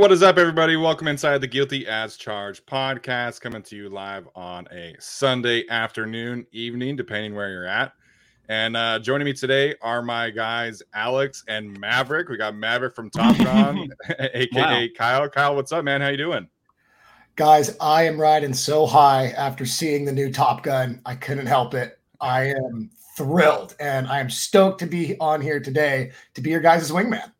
What is up, everybody? Welcome inside the Guilty as Charged podcast, coming to you live on a Sunday afternoon, evening, depending where you're at. And uh, joining me today are my guys, Alex and Maverick. We got Maverick from Top Gun, aka wow. Kyle. Kyle, what's up, man? How you doing? Guys, I am riding so high after seeing the new Top Gun. I couldn't help it. I am thrilled, and I am stoked to be on here today to be your guys' wingman.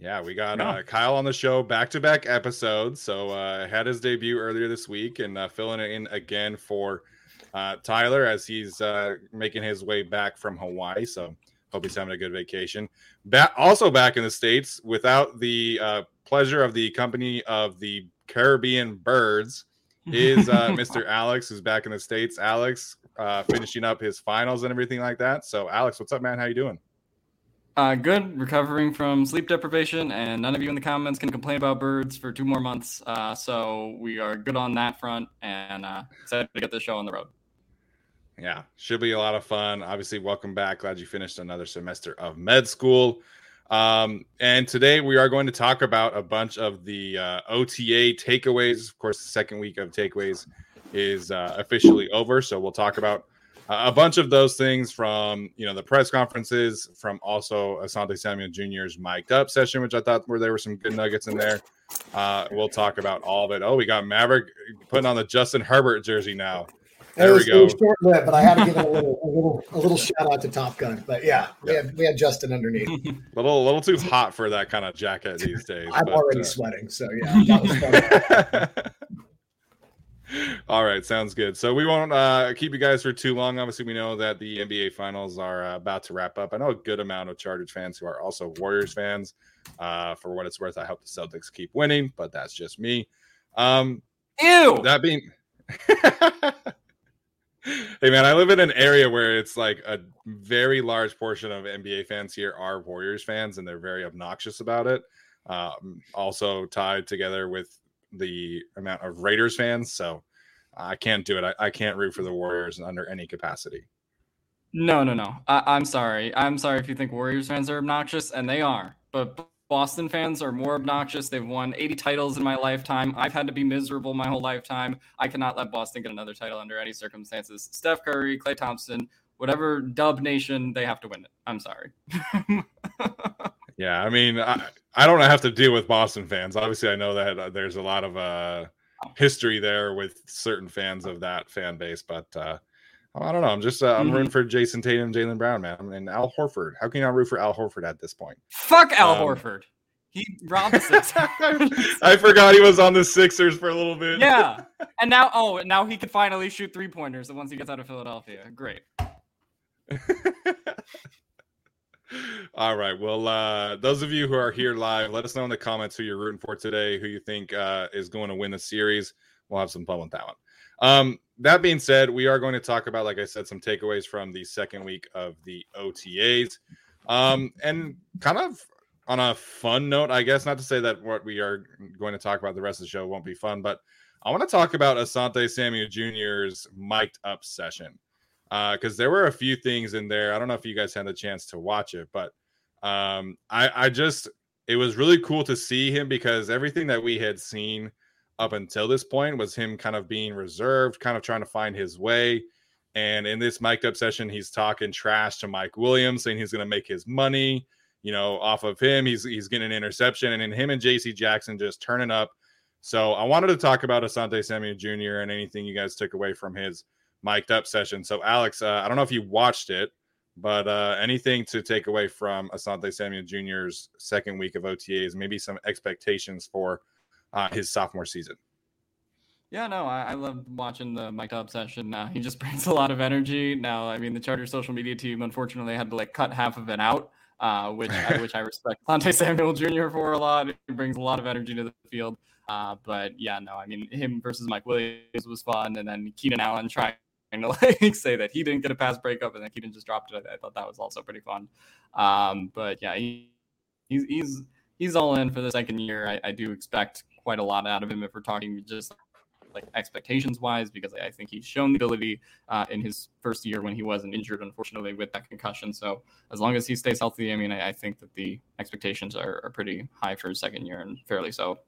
Yeah, we got uh, Kyle on the show back to back episodes. So uh, had his debut earlier this week and uh, filling it in again for uh, Tyler as he's uh, making his way back from Hawaii. So hope he's having a good vacation. Back also back in the states without the uh, pleasure of the company of the Caribbean birds is uh, Mr. Alex who's back in the states. Alex uh, finishing up his finals and everything like that. So Alex, what's up, man? How you doing? Uh, good, recovering from sleep deprivation, and none of you in the comments can complain about birds for two more months. Uh, so we are good on that front, and uh, excited to get the show on the road. Yeah, should be a lot of fun. Obviously, welcome back. Glad you finished another semester of med school. Um, and today we are going to talk about a bunch of the uh, OTA takeaways. Of course, the second week of takeaways is uh, officially over, so we'll talk about a bunch of those things from you know the press conferences, from also Asante Samuel Jr.'s mic'd up session, which I thought where there were some good nuggets in there. Uh, we'll talk about all of it. Oh, we got Maverick putting on the Justin Herbert jersey now. There we go. Short lived, but I had to give a little, a little, a little shout out to Top Gun. But yeah, we yeah. had we had Justin underneath. a little, a little too hot for that kind of jacket these days. I'm but, already uh, sweating, so yeah. All right, sounds good. So we won't uh, keep you guys for too long. Obviously, we know that the NBA Finals are uh, about to wrap up. I know a good amount of Chargers fans who are also Warriors fans. Uh, for what it's worth, I hope the Celtics keep winning, but that's just me. Um, Ew. That being, hey man, I live in an area where it's like a very large portion of NBA fans here are Warriors fans, and they're very obnoxious about it. Um, also tied together with the amount of Raiders fans. So I can't do it. I, I can't root for the Warriors under any capacity. No, no, no. I, am sorry. I'm sorry if you think Warriors fans are obnoxious, and they are. But Boston fans are more obnoxious. They've won 80 titles in my lifetime. I've had to be miserable my whole lifetime. I cannot let Boston get another title under any circumstances. Steph Curry, Klay Thompson, whatever dub nation, they have to win it. I'm sorry. yeah, I mean, I, I don't have to deal with Boston fans. Obviously, I know that uh, there's a lot of uh, history there with certain fans of that fan base, but uh, I don't know. I'm just uh, I'm mm-hmm. rooting for Jayson Tatum, Jaylen Brown, man, and Al Horford. How can you not root for Al Horford at this point? Fuck Al um, Horford. He robbed the Sixers. I forgot he was on the Sixers for a little bit. Yeah, and now oh, now he can finally shoot three pointers. The ones he gets out of Philadelphia. Great. All right. Well, uh, those of you who are here live, let us know in the comments who you're rooting for today, who you think uh, is going to win the series. We'll have some fun with that one. Um, that being said, we are going to talk about, like I said, some takeaways from the second week of the OTAs. Um, and kind of on a fun note, I guess, not to say that what we are going to talk about the rest of the show won't be fun, but I want to talk about Asante Samuel Jr.'s mic'd up session because uh, there were a few things in there. I don't know if you guys had the chance to watch it, but um, I, I just it was really cool to see him because everything that we had seen up until this point was him kind of being reserved, kind of trying to find his way. And in this mic'd up session, he's talking trash to Mike Williams, saying he's going to make his money, you know, off of him. He's he's getting an interception, and then him and J.C. Jackson just turning up. So I wanted to talk about Asante Samuel Jr. and anything you guys took away from his mic'd up session. So, Alex, uh, I don't know if you watched it, but uh, anything to take away from Asante Samuel Jr.'s second week of OTAs, maybe some expectations for uh, his sophomore season. Yeah, no, I, I love watching the mic'd up session. Uh, he just brings a lot of energy. Now, I mean, the Charger social media team unfortunately had to like cut half of it out, uh, which I, which I respect Asante Samuel Jr. for a lot. He brings a lot of energy to the field. Uh, but yeah, no, I mean, him versus Mike Williams was fun, and then Keenan Allen trying to like say that he didn't get a pass breakup and then Keaton just dropped it. I, I thought that was also pretty fun. Um, but yeah, he, he's he's he's all in for the second year. I, I, do expect quite a lot out of him if we're talking just like expectations wise, because I think he's shown the ability uh, in his first year when he wasn't injured, unfortunately, with that concussion. So as long as he stays healthy, I mean, I, I think that the expectations are, are pretty high for his second year and fairly so.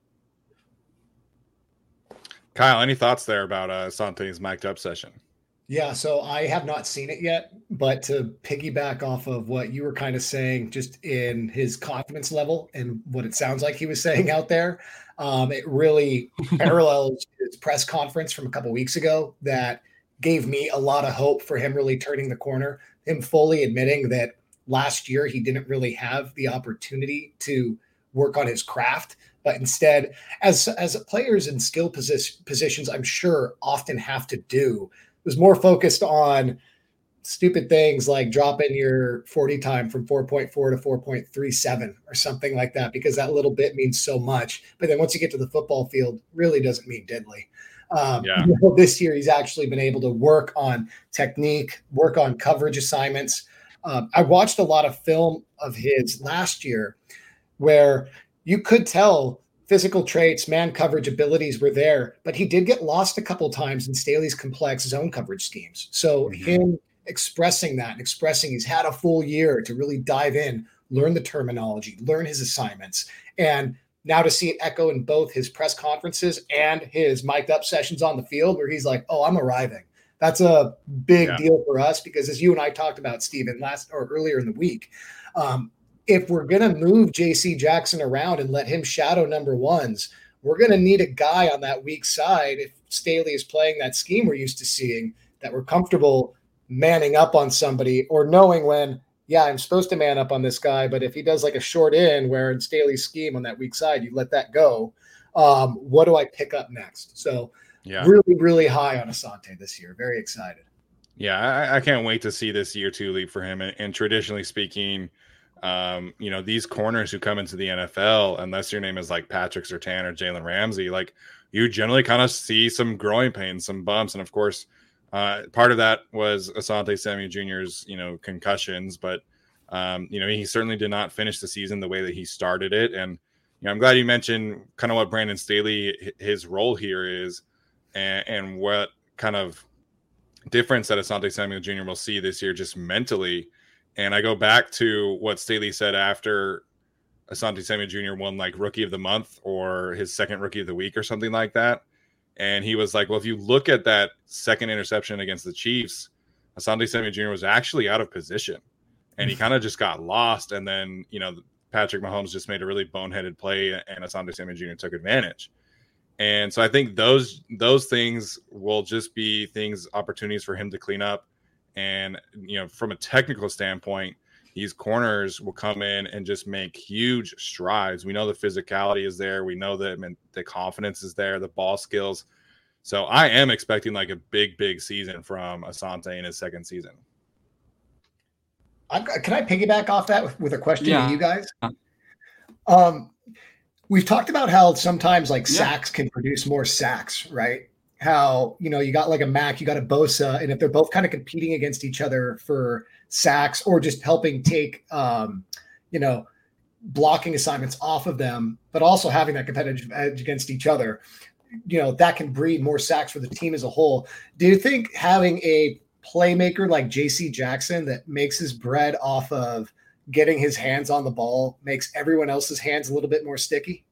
Kyle, any thoughts there about uh, Sante's mic'd up session? Yeah, so I have not seen it yet, but to piggyback off of what you were kind of saying, just in his confidence level and what it sounds like he was saying out there, um, it really parallels his press conference from a couple weeks ago that gave me a lot of hope for him really turning the corner. Him fully admitting that last year he didn't really have the opportunity to work on his craft, but instead, as as players in skill position, positions, I'm sure often have to do was more focused on stupid things like dropping your 40 time from 4.4 to 4.37 or something like that because that little bit means so much. But then once you get to the football field really doesn't mean diddly. Um, yeah. You know, this year he's actually been able to work on technique work on coverage assignments. Um, i watched a lot of film of his last year where you could tell physical traits, man coverage abilities were there, but he did get lost a couple times in Staley's complex zone coverage schemes. So mm-hmm. him expressing that and expressing he's had a full year to really dive in, learn the terminology, learn his assignments, and now to see it echo in both his press conferences and his mic'd up sessions on the field where he's like, "Oh, I'm arriving." That's a big yeah. deal for us because as you and I talked about, Stephen, last or earlier in the week, um, if we're going to move JC Jackson around and let him shadow number ones, we're going to need a guy on that weak side. If Staley is playing that scheme we're used to seeing, that we're comfortable manning up on somebody or knowing when, yeah, I'm supposed to man up on this guy, but if he does like a short in where in Staley's scheme on that weak side, you let that go. Um, what do I pick up next? So, yeah, really, really high on Asante this year. Very excited. Yeah, I, I can't wait to see this year two leap for him. And, and traditionally speaking, um, you know, these corners who come into the NFL, unless your name is like Patrick Surtain or Jalen Ramsey, like you generally kind of see some growing pains, some bumps. And of course, uh, part of that was Asante Samuel Jr.'s, you know, concussions, but, um, you know, he certainly did not finish the season the way that he started it. And, you know, I'm glad you mentioned kind of what Brandon Staley, his role here is, and, and what kind of difference that Asante Samuel Jr. will see this year just mentally and I go back to what Staley said after Asante Samuel Jr. won like rookie of the month or his second rookie of the week or something like that. And he was like, Well, if you look at that second interception against the Chiefs, Asante Samuel Jr. was actually out of position and he mm. kind of just got lost. And then, you know, Patrick Mahomes just made a really boneheaded play, and Asante Samuel Jr. took advantage. And so I think those those things will just be things opportunities for him to clean up. And you know, from a technical standpoint, these corners will come in and just make huge strides. We know the physicality is there. We know that the confidence is there, the ball skills. So I am expecting like a big, big season from Asante in his second season. I, can I piggyback off that with, with a question yeah. to you guys? Um, we've talked about how sometimes like yeah. sacks can produce more sacks, right? How you know you got like a Mack, you got a Bosa, and if they're both kind of competing against each other for sacks or just helping take, um, you know, blocking assignments off of them, but also having that competitive edge against each other, you know, that can breed more sacks for the team as a whole. Do you think having a playmaker like JC Jackson that makes his bread off of getting his hands on the ball makes everyone else's hands a little bit more sticky.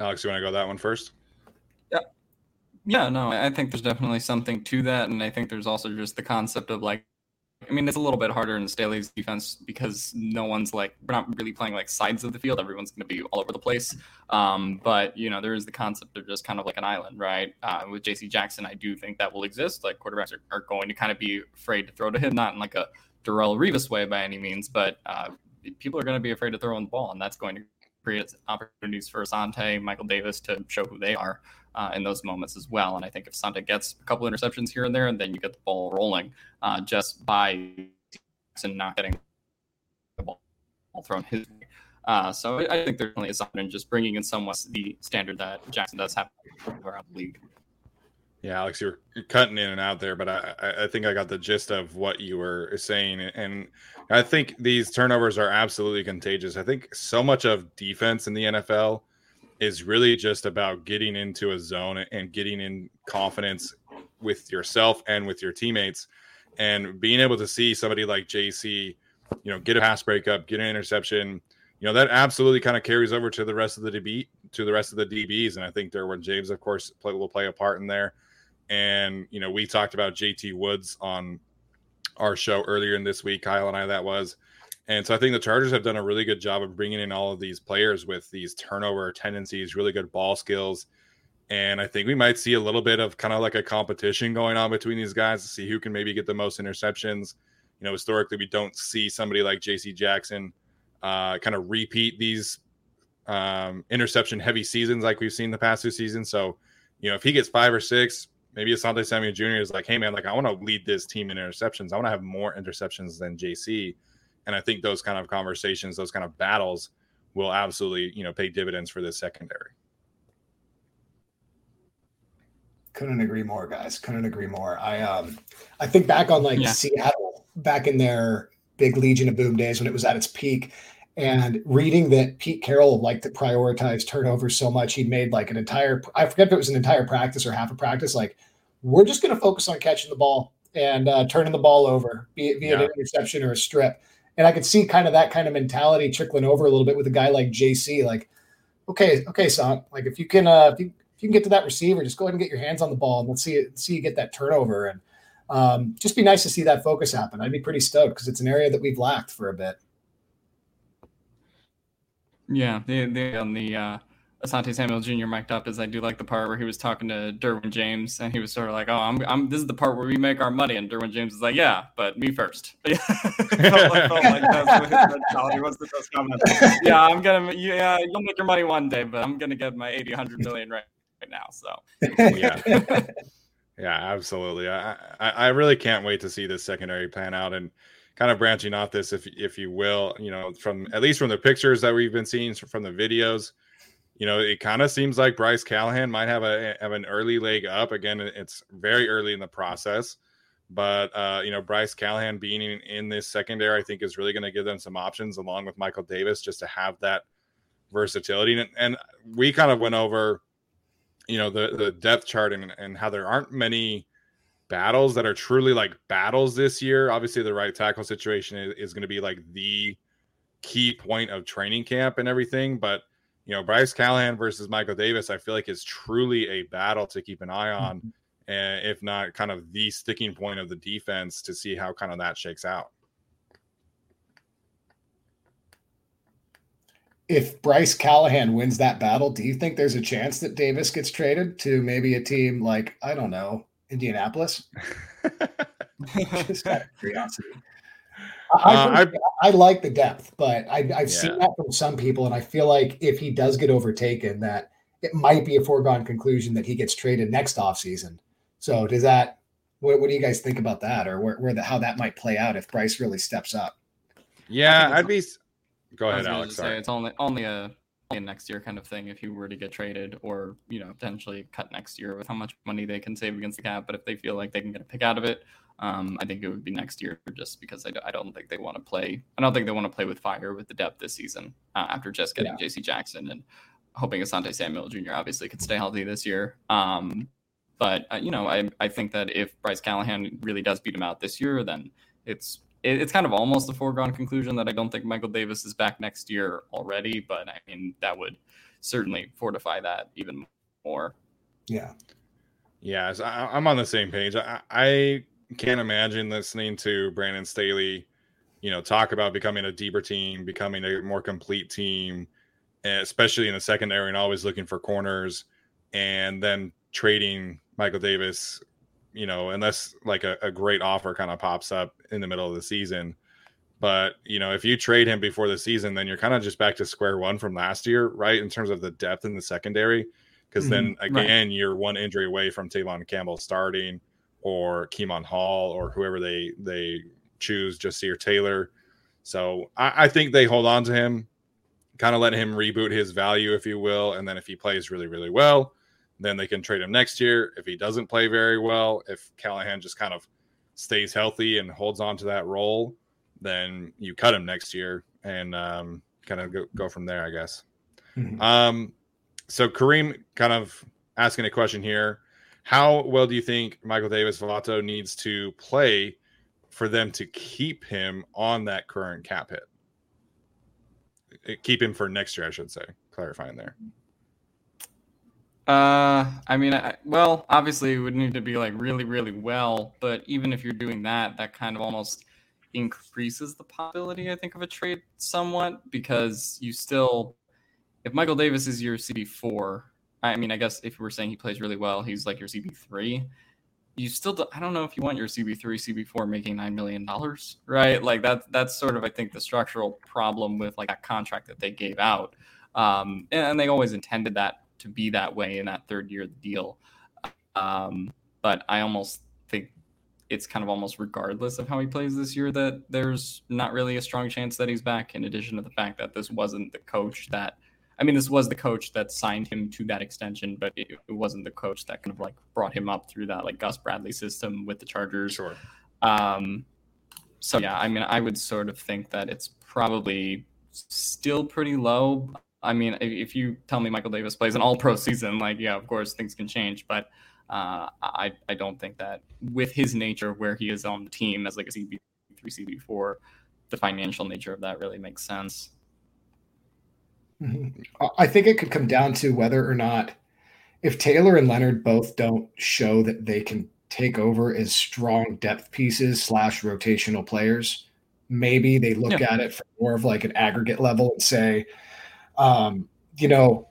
Alex, you want to go that one first? Yeah. No, I think there's definitely something to that. And I think there's also just the concept of like I mean, it's a little bit harder in Staley's defense because no one's like we're not really playing like sides of the field. Everyone's going to be all over the place. Um, but you know, there is the concept of just kind of like an island, right? Uh, with J.C. Jackson, I do think that will exist. Like quarterbacks are, are, going to kind of be afraid to throw to him, not in like a Darrelle Revis way by any means, but uh, people are going to be afraid to throw on the ball, and that's going to create opportunities for Asante, Michael Davis to show who they are uh, in those moments as well. And I think if Santa gets a couple interceptions here and there, and then you get the ball rolling uh, just by and not getting the ball thrown his way. Uh, so I, think there definitely is something in just bringing in somewhat the standard that Jackson does have around the league. Yeah, Alex, you were cutting in and out there, but I, I think I got the gist of what you were saying. And I think these turnovers are absolutely contagious. I think so much of defense in the NFL – is really just about getting into a zone and getting in confidence with yourself and with your teammates and being able to see somebody like JC, you know, get a pass breakup, get an interception, you know, that absolutely kind of carries over to the rest of the DB to the rest of the DBs. And I think Derwin James, of course, play, will play a part in there. And, you know, we talked about JT Woods on our show earlier in this week, Kyle and I, that was, and so I think the Chargers have done a really good job of bringing in all of these players with these turnover tendencies, really good ball skills. And I think we might see a little bit of kind of like a competition going on between these guys to see who can maybe get the most interceptions. You know, historically, we don't see somebody like JC Jackson uh, kind of repeat these um, interception heavy seasons like we've seen the past two seasons. So, you know, if he gets five or six, maybe Asante Samuel Jr. is like, hey, man, like I want to lead this team in interceptions. I want to have more interceptions than JC. And I think those kind of conversations, those kind of battles will absolutely, you know, pay dividends for this secondary. Couldn't agree more, guys. Couldn't agree more. I um I think back on like yeah. Seattle back in their big Legion of Boom days when it was at its peak. And reading that Pete Carroll liked to prioritize turnovers so much, he made like an entire I forget if it was an entire practice or half a practice, like we're just going to focus on catching the ball and uh, turning the ball over, be it, be yeah. an interception or a strip. And I could see kind of that kind of mentality trickling over a little bit with a guy like JC. Like, okay, okay, son, like if you can, uh, if you, if you can get to that receiver, just go ahead and get your hands on the ball and let's see it, see you get that turnover. And um, just be nice to see that focus happen. I'd be pretty stoked because it's an area that we've lacked for a bit. Yeah, the, the on the uh, Asante Samuel Jr. mic'd up is I do like the part where he was talking to Derwin James and he was sort of like, "Oh, I'm, I'm this is the part where we make our money," and Derwin James is like, "Yeah, but me first. felt like, felt like that's what his mentality was. Those comments. Yeah, I'm gonna. Yeah, you'll make your money one day, but I'm gonna get my 80, 100 million right, right now. So yeah. Yeah, absolutely. I, I, I really can't wait to see this secondary pan out and kind of branching off this, if if you will, you know, from at least from the pictures that we've been seeing from the videos, you know, it kind of seems like Bryce Callahan might have a have an early leg up. Again, it's very early in the process, but uh, you know, Bryce Callahan being in, in this secondary, I think, is really going to give them some options along with Michael Davis, just to have that versatility. And, and we kind of went over, you know, the the depth chart and, and how there aren't many battles that are truly like battles this year. Obviously, the right tackle situation is, is going to be like the key point of training camp and everything, but you know, Bryce Callahan versus Michael Davis, I feel like is truly a battle to keep an eye on, mm-hmm. and if not kind of the sticking point of the defense to see how kind of that shakes out. if Bryce Callahan wins that battle, do you think there's a chance that Davis gets traded to maybe a team like I don't know Indianapolis? Just out of curiosity. I, uh, I, I, like the depth, but I, have yeah. seen that from some people, and I feel like if he does get overtaken, that it might be a foregone conclusion that he gets traded next offseason. So does that? What, what do you guys think about that, or where, where the how that might play out if Bryce really steps up? Yeah, I'd be. Go ahead, Alex. Say it's only only a next year kind of thing if he were to get traded or you know potentially cut next year with how much money they can save against the cap but if they feel like they can get a pick out of it um, i think it would be next year just because i, I don't think they want to play i don't think they want to play with fire with the depth this season uh, after just getting yeah. jc jackson and hoping asante samuel jr obviously could stay healthy this year um, but uh, you know I, I think that if bryce callahan really does beat him out this year then it's it, it's kind of almost a foregone conclusion that I don't think Michael Davis is back next year already, but I mean that would certainly fortify that even more. Yeah. Yeah, so I, am on the same page. I, I can't imagine listening to Brandon Staley, you know, talk about becoming a deeper team, becoming a more complete team, especially in the secondary and always looking for corners, and then trading Michael Davis you know, unless like a, a great offer kind of pops up in the middle of the season. But you know, if you trade him before the season, then you're kind of just back to square one from last year, right? In terms of the depth in the secondary, because mm-hmm. then again, right. you're one injury away from Tevaughn Campbell starting, or Kemon Hall, or whoever they they choose, Ja'Sir Taylor. So I, I think they hold on to him, kind of let him reboot his value, if you will, and then if he plays really really well, then they can trade him next year. If he doesn't play very well, if Callahan just kind of stays healthy and holds on to that role, then you cut him next year and um, kind of go, go, from there, I guess. Mm-hmm. Um, so Kareem kind of asking a question here. How well do you think Michael Davis Vato needs to play for them to keep him on that current cap hit? Keep him for next year, I should say. Clarifying there. Uh, I mean, I, well, obviously it would need to be like really, really well, but even if you're doing that, that kind of almost increases the possibility, I think, of a trade somewhat because you still, if Michael Davis is your CB4, I mean, I guess if we're saying he plays really well, he's like your CB3. You still, do, I don't know if you want your CB3, CB4 making nine million dollars, right? Like that. That's sort of, I think, the structural problem with like that contract that they gave out. Um, and, and they always intended that to be that way in that third year of the deal. Um, but I almost think it's kind of almost regardless of how he plays this year that there's not really a strong chance that he's back. In addition to the fact that this wasn't the coach that, I mean, this was the coach that signed him to that extension, but it, it wasn't the coach that kind of like brought him up through that like Gus Bradley system with the Chargers. Sure. Um, so yeah, I mean, I would sort of think that it's probably still pretty low. I mean, if you tell me Michael Davis plays an All Pro season, like yeah, of course things can change, but uh, I I don't think that with his nature where he is on the team as like a CB three CB four, the financial nature of that really makes sense. Mm-hmm. I think it could come down to whether or not if Taylor and Leonard both don't show that they can take over as strong depth pieces slash rotational players, maybe they look yeah. at it from more of like an aggregate level and say, um, you know,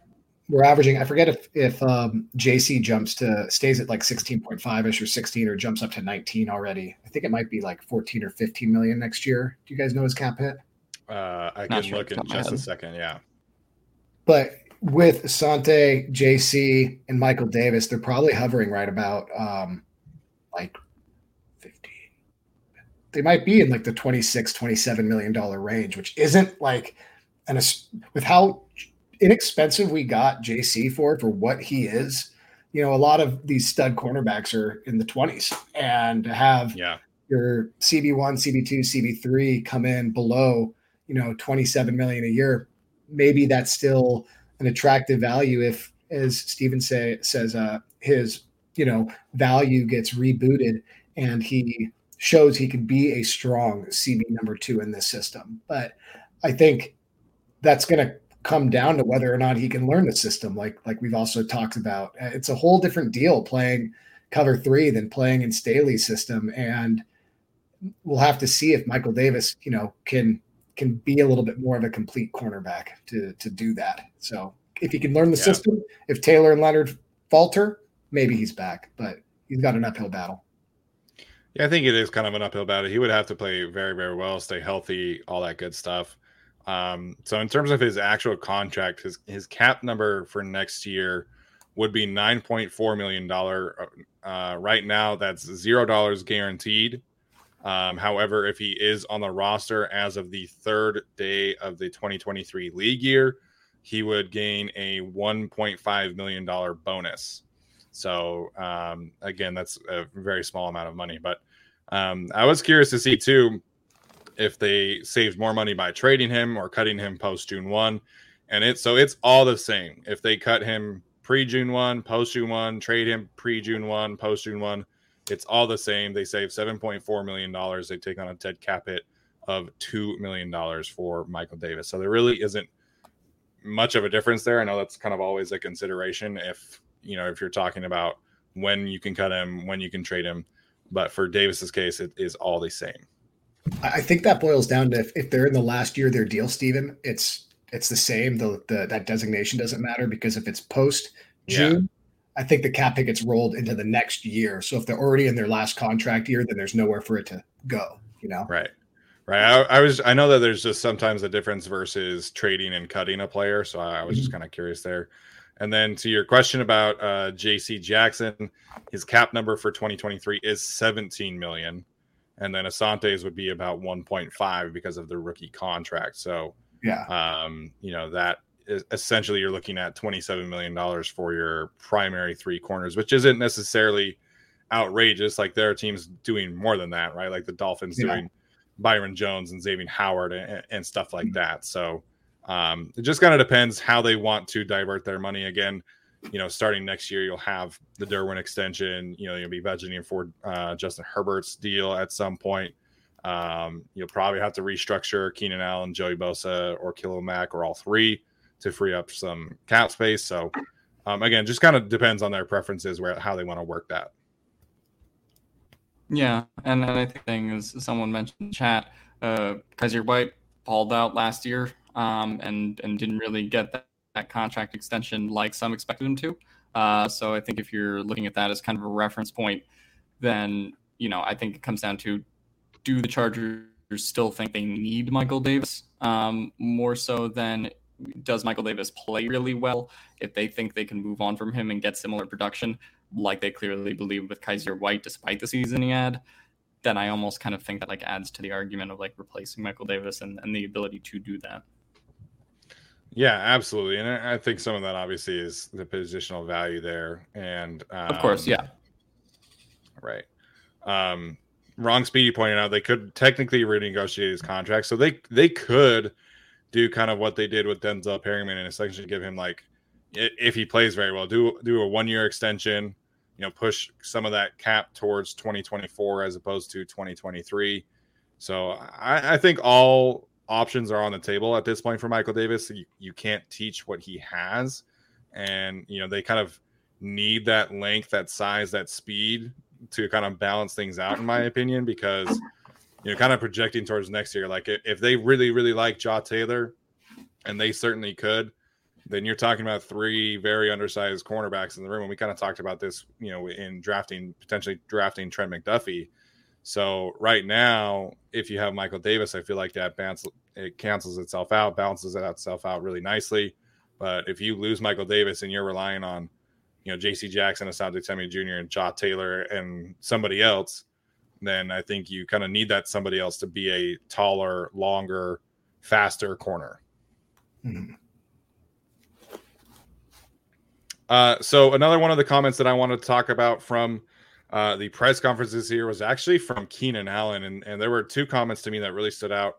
we're averaging. I forget if if um, JC jumps to stays at like sixteen point five ish or sixteen or jumps up to nineteen already. I think it might be like fourteen or fifteen million next year. Do you guys know his cap hit? Uh, I can sure look in just a second. Yeah, but with Sante, JC, and Michael Davis, they're probably hovering right about um, like 15. They might be in like the 26, 27 million dollar range, which isn't like and with how inexpensive we got JC for for what he is, you know, a lot of these stud cornerbacks are in the 20s and to have yeah. your CB1, CB2, CB3 come in below, you know, 27 million a year, maybe that's still an attractive value if as Steven say says uh his, you know, value gets rebooted and he shows he can be a strong CB number 2 in this system. But I think that's going to come down to whether or not he can learn the system like like we've also talked about it's a whole different deal playing cover three than playing in staley's system and we'll have to see if michael davis you know can can be a little bit more of a complete cornerback to to do that. So if he can learn the yeah. system, if Taylor and Leonard falter, maybe he's back, but he's got an uphill battle. Yeah, I think it is kind of an uphill battle. He would have to play very, very well, stay healthy, all that good stuff. Um, so in terms of his actual contract, his his cap number for next year would be nine point four million dollar. Uh, right now, that's zero dollars guaranteed. Um, however, if he is on the roster as of the third day of the 2023 league year, he would gain a 1.5 million dollar bonus. So um, again, that's a very small amount of money. But um, I was curious to see too if they saved more money by trading him or cutting him post June one, and it's so it's all the same. If they cut him pre June one, post June one, trade him pre June one, post June one, it's all the same. They save seven point four million dollars. They take on a dead cap hit of two million dollars for Michael Davis. So there really isn't much of a difference there. I know that's kind of always a consideration if you know if you're talking about when you can cut him, when you can trade him. But for Davis's case, it is all the same. I think that boils down to if, if they're in the last year of their deal, Stephen, it's it's the same. The, the that designation doesn't matter because if it's post June. I think the cap hit gets rolled into the next year. So if they're already in their last contract year, then there's nowhere for it to go. You know, right, right. I, I was I know that there's just sometimes a difference versus trading and cutting a player, so I, I was mm-hmm. just kind of curious there. And then to your question about uh, J.C. Jackson, his cap number for 2023 is 17 million and then Asante's would be about 1.5 because of the rookie contract. So yeah, um, you know that essentially you're looking at 27 million dollars for your primary three corners, which isn't necessarily outrageous. Like there are teams doing more than that, right? Like the Dolphins yeah. doing Byron Jones and Xavier Howard and, and stuff like mm-hmm. that. So um, it just kind of depends how they want to divert their money. Again, you know, starting next year, you'll have the Derwin extension. You know, you'll be budgeting for uh, Justin Herbert's deal at some point. Um, you'll probably have to restructure Keenan Allen, Joey Bosa, or Khalil Mack, or all three to free up some cap space. So, um, again, just kind of depends on their preferences where how they want to work that. Yeah, and another thing is someone mentioned chat, uh, Kyzir White pulled out last year, um, and and didn't really get that that contract extension like some expected him to. Uh, so I think if you're looking at that as kind of a reference point, then you know I think it comes down to do the Chargers still think they need Michael Davis um, more so than does Michael Davis play really well? If they think they can move on from him and get similar production, like they clearly believe with Kyzir White, despite the season he had, then I almost kind of think that like adds to the argument of like replacing Michael Davis and, and the ability to do that. Yeah, absolutely, and I think some of that obviously is the positional value there, and um, of course, yeah, right. Um, wrong speedy pointed out they could technically renegotiate his contract, so they they could do kind of what they did with Denzel Perryman and essentially give him like if he plays very well, do do a one year extension, you know, push some of that cap towards 2024 as opposed to 2023. So I, I think all options are on the table at this point for Michael Davis. You, you can't teach what he has. And, you know, they kind of need that length, that size, that speed to kind of balance things out, in my opinion, because, you know, kind of projecting towards next year. Like if they really, really like Jaw Taylor, and they certainly could, then you're talking about three very undersized cornerbacks in the room. And we kind of talked about this, you know, in drafting, potentially drafting Trent McDuffie so right now, if you have Michael Davis, I feel like that bounce it cancels itself out, balances itself out really nicely. But if you lose Michael Davis and you're relying on, you know, J.C. Jackson, Asante Samuel Jr., and Jaw Taylor and somebody else, then I think you kind of need that somebody else to be a taller, longer, faster corner. Mm-hmm. Uh, so another one of the comments that I wanted to talk about from uh, the press conference this year was actually from Keenan Allen, and, and there were two comments to me that really stood out.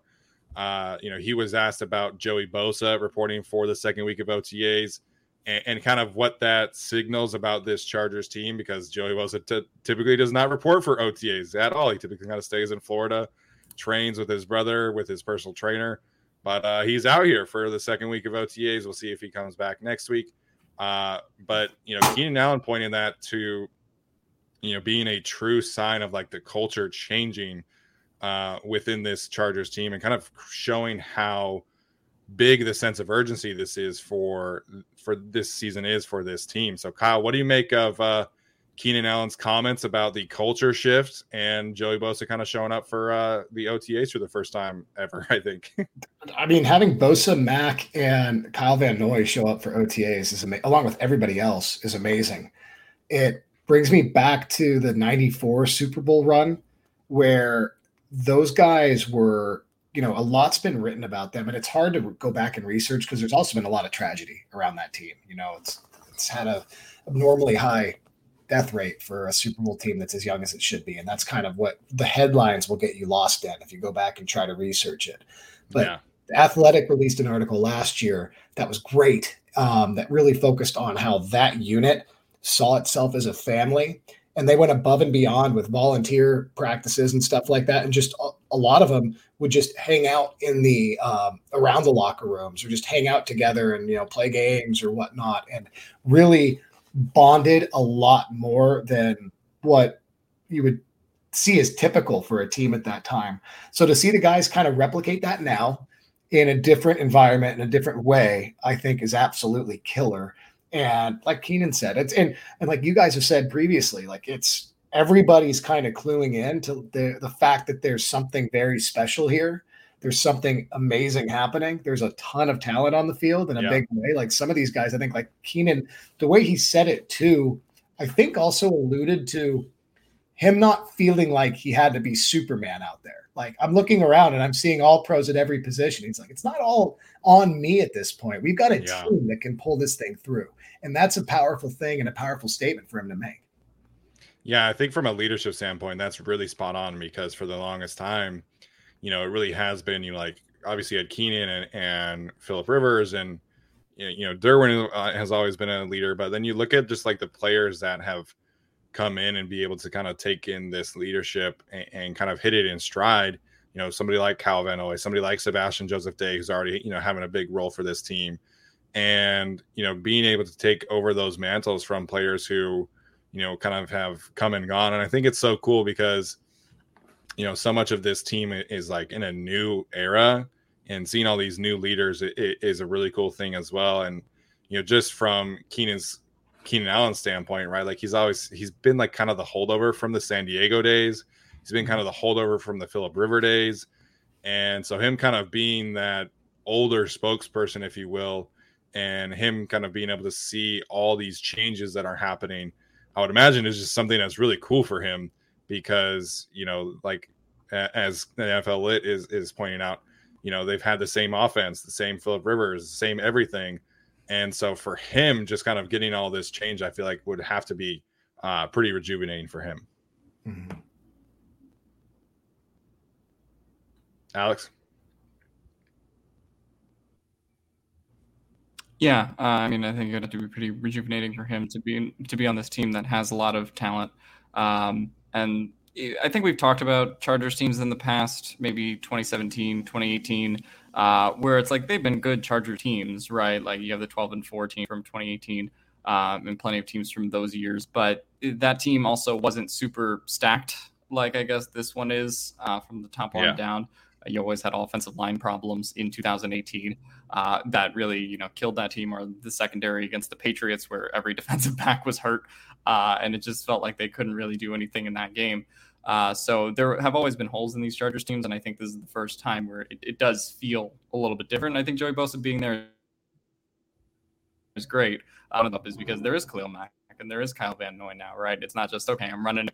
Uh, you know, he was asked about Joey Bosa reporting for the second week of OTAs and, and kind of what that signals about this Chargers team because Joey Bosa t- typically does not report for OTAs at all. He typically kind of stays in Florida, trains with his brother, with his personal trainer. But uh, he's out here for the second week of OTAs. We'll see if he comes back next week. Uh, but you know, Keenan Allen pointing that to you know being a true sign of like the culture changing uh, within this Chargers team and kind of showing how big the sense of urgency this is for for this season is for this team. So Kyle, what do you make of uh, Keenan Allen's comments about the culture shift and Joey Bosa kind of showing up for uh, the OTAs for the first time ever? I think. I mean, having Bosa, Mack, and Kyle Van Noy show up for OTAs is amazing, along with everybody else, is amazing. It brings me back to the '94 Super Bowl run where those guys were you know, a lot's been written about them, and it's hard to go back and research because there's also been a lot of tragedy around that team. You know, it's it's had a abnormally high death rate for a Super Bowl team that's as young as it should be, and that's kind of what the headlines will get you lost in if you go back and try to research it. But yeah. Athletic released an article last year that was great, um, that really focused on how that unit saw itself as a family and they went above and beyond with volunteer practices and stuff like that and just a, a lot of them would just hang out in the um, around the locker rooms or just hang out together and you know play games or whatnot and really bonded a lot more than what you would see as typical for a team at that time. So to see the guys kind of replicate that now in a different environment in a different way i think is absolutely killer. And like Keenan said, it's and and like you guys have said previously, like it's everybody's kind of cluing in to the the fact that there's something very special here. There's something amazing happening. There's a ton of talent on the field in a yeah. big way. Like some of these guys, I think like Keenan, the way he said it too, I think also alluded to him not feeling like he had to be Superman out there. Like I'm looking around and I'm seeing all pros at every position. He's like, it's not all on me at this point. We've got a yeah. team that can pull this thing through. And that's a powerful thing and a powerful statement for him to make. Yeah, I think from a leadership standpoint, that's really spot on because for the longest time, you know, it really has been, you know, like obviously had Keenan and, and Philip Rivers and, you know, Derwin uh, has always been a leader, but then you look at just like the players that have come in and be able to kind of take in this leadership and, and kind of hit it in stride. You know, somebody like Kyle Van Noy, somebody like Sebastian Joseph Day, who's already, you know, having a big role for this team and you know being able to take over those mantles from players who you know kind of have come and gone. And i think it's so cool because you know so much of this team is like in a new era and seeing all these new leaders is a really cool thing as well. And you know just from keenan's keenan allen's standpoint right like he's always he's been like kind of the holdover from the san diego days. He's been kind of mm-hmm. the holdover from the philip river days. And so him kind of being that older spokesperson if you will and him kind of being able to see all these changes that are happening, I would imagine is just something that's really cool for him because you know, like as the NFL lit is is pointing out, you know, they've had the same offense, the same Philip Rivers, the same everything, and so for him, just kind of getting all this change, I feel like would have to be uh, pretty rejuvenating for him. Mm-hmm. Alex. Yeah, uh, I mean, I think it would have to be pretty rejuvenating for him to be to be on this team that has a lot of talent. Um, and I think we've talked about Chargers teams in the past, maybe 2017, 2018, uh, where it's like they've been good Charger teams, right? Like you have the 12 and 14 from 2018, um, and plenty of teams from those years. But that team also wasn't super stacked, like I guess this one is uh, from the top on yeah. down. You always had offensive line problems in 2018 uh, that really you know killed that team, or the secondary against the Patriots, where every defensive back was hurt, uh, and it just felt like they couldn't really do anything in that game. Uh, so there have always been holes in these Chargers teams, and I think this is the first time where it, it does feel a little bit different. I think Joey Bosa being there is great. Um, is because there is Khalil Mack and there is Kyle Van Noy now, right? It's not just okay. I'm running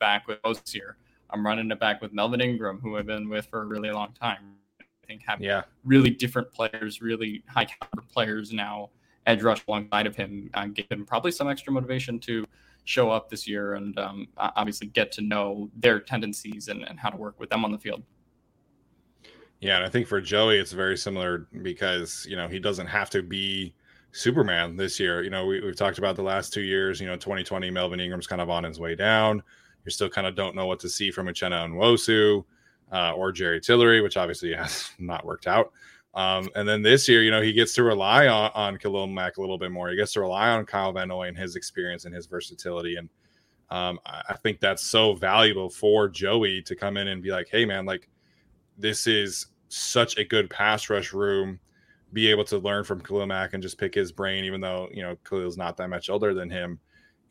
back with Bosa here. I'm running it back with Melvin Ingram, who I've been with for a really long time. I think having yeah. really different players, really high caliber players now edge rush alongside of him uh, gave him probably some extra motivation to show up this year and um, obviously get to know their tendencies and, and how to work with them on the field. Yeah, and I think for Joey, it's very similar because you know he doesn't have to be Superman this year. You know, we, have talked about the last two years. You know, 2020, Melvin Ingram's kind of on his way down. You still kind of don't know what to see from Uchenna Nwosu uh, or Jerry Tillery, which obviously has not worked out. Um, and then this year, you know, he gets to rely on, on Khalil Mack a little bit more. He gets to rely on Kyle Van Noy and his experience and his versatility. And Um, I think that's so valuable for Joey to come in and be like, hey, man, like this is such a good pass rush room. Be able to learn from Khalil Mack and just pick his brain, even though, you know, Khalil's not that much older than him.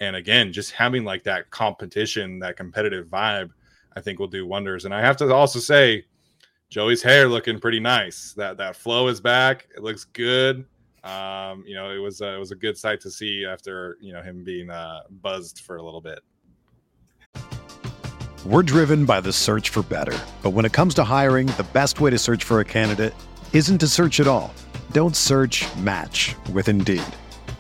And again, just having like that competition, that competitive vibe, I think will do wonders. And I have to also say, Joey's hair looking pretty nice. That that flow is back. It looks good. Um, you know, it was uh, it was a good sight to see after you know him being uh, buzzed for a little bit. We're driven by the search for better, but when it comes to hiring, the best way to search for a candidate isn't to search at all. Don't search. Match with Indeed.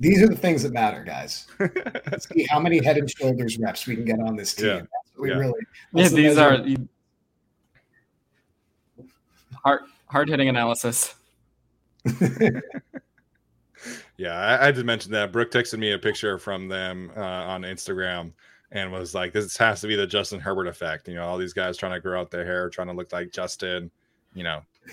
These are the things that matter, guys. Let's see how many head and shoulders reps we can get on this team. Yeah. That's what we Yeah. really. Yeah, the these measure. are you- hard hard hitting analysis. Yeah, I, I did mention that. Brooke texted me a picture from them uh, on Instagram and was like, "This has to be the Justin Herbert effect." You know, all these guys trying to grow out their hair, trying to look like Justin. You know.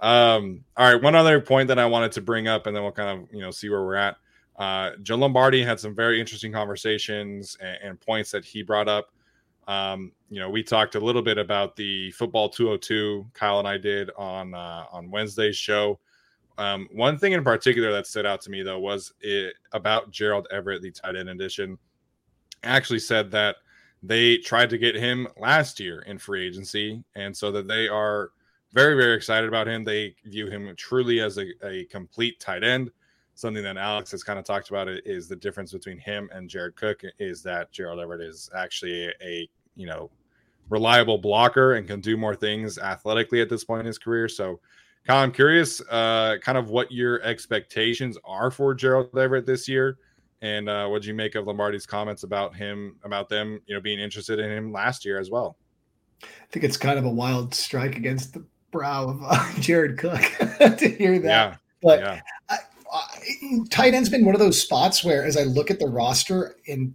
um, all right, one other point that I wanted to bring up, and then we'll kind of you know see where we're at. Uh, Joe Lombardi had some very interesting conversations and, and points that he brought up. Um, you know, we talked a little bit about the football 202. Kyle and I did on uh, on Wednesday's show. Um, one thing in particular that stood out to me though was it about Gerald Everett, the tight end edition. Actually said that they tried to get him last year in free agency, and so that they are very very excited about him. They view him truly as a, a complete tight end. Something that Alex has kind of talked about is the difference between him and Jared Cook is that Gerald Everett is actually a, a you know reliable blocker and can do more things athletically at this point in his career. So Kyle, I'm curious, uh, kind of what your expectations are for Gerald Everett this year, and uh, what do you make of Lombardi's comments about him, about them, you know, being interested in him last year as well. I think it's kind of a wild strike against the brow of uh, Jared Cook to hear that. Yeah, but yeah, I, tight end's been one of those spots where, as I look at the roster and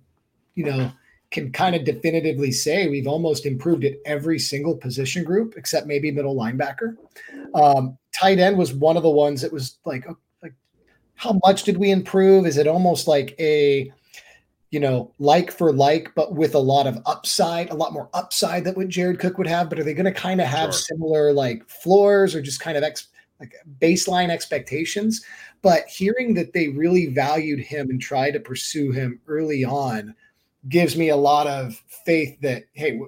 you know, can kind of definitively say we've almost improved at every single position group except maybe middle linebacker. Um, tight end was one of the ones that was like, oh, like, how much did we improve? Is it almost like a you know, like for like, but with a lot of upside, a lot more upside that what Jared Cook would have. But are they going to kind of have Sure. similar like floors or just kind of ex- like baseline expectations? But hearing that they really valued him and tried to pursue him early on gives me a lot of faith that hey,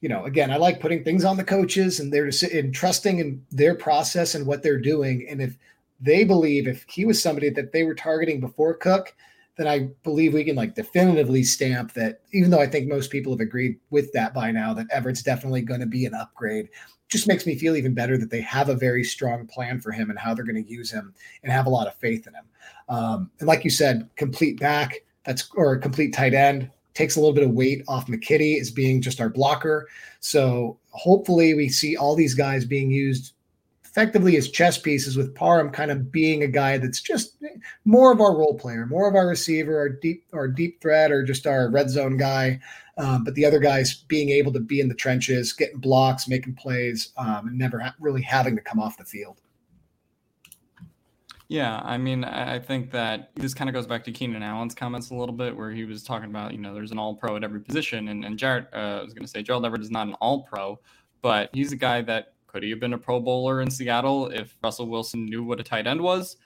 you know, again, I like putting things on the coaches and they're just and trusting in their process and what they're doing. And if they believe if he was somebody that they were targeting before Cook, then I believe we can like definitively stamp that, even though I think most people have agreed with that by now, that Everett's definitely going to be an upgrade. Just makes me feel even better that they have a very strong plan for him and how they're going to use him and have a lot of faith in him. Um, and like you said, complete back, that's or complete tight end takes a little bit of weight off McKitty as being just our blocker. So hopefully we see all these guys being used effectively as chess pieces with Parham kind of being a guy that's just more of our role player, more of our receiver, our deep our deep threat, or just our red zone guy. Um, but the other guys being able to be in the trenches, getting blocks, making plays, um, and never ha- really having to come off the field. Yeah, I mean, I think that this kind of goes back to Keenan Allen's comments a little bit, where he was talking about, you know, there's an all pro at every position. And, and Jared, uh, I was going to say, Gerald Everett is not an all pro, but he's a guy that could he have been a pro bowler in Seattle if Russell Wilson knew what a tight end was?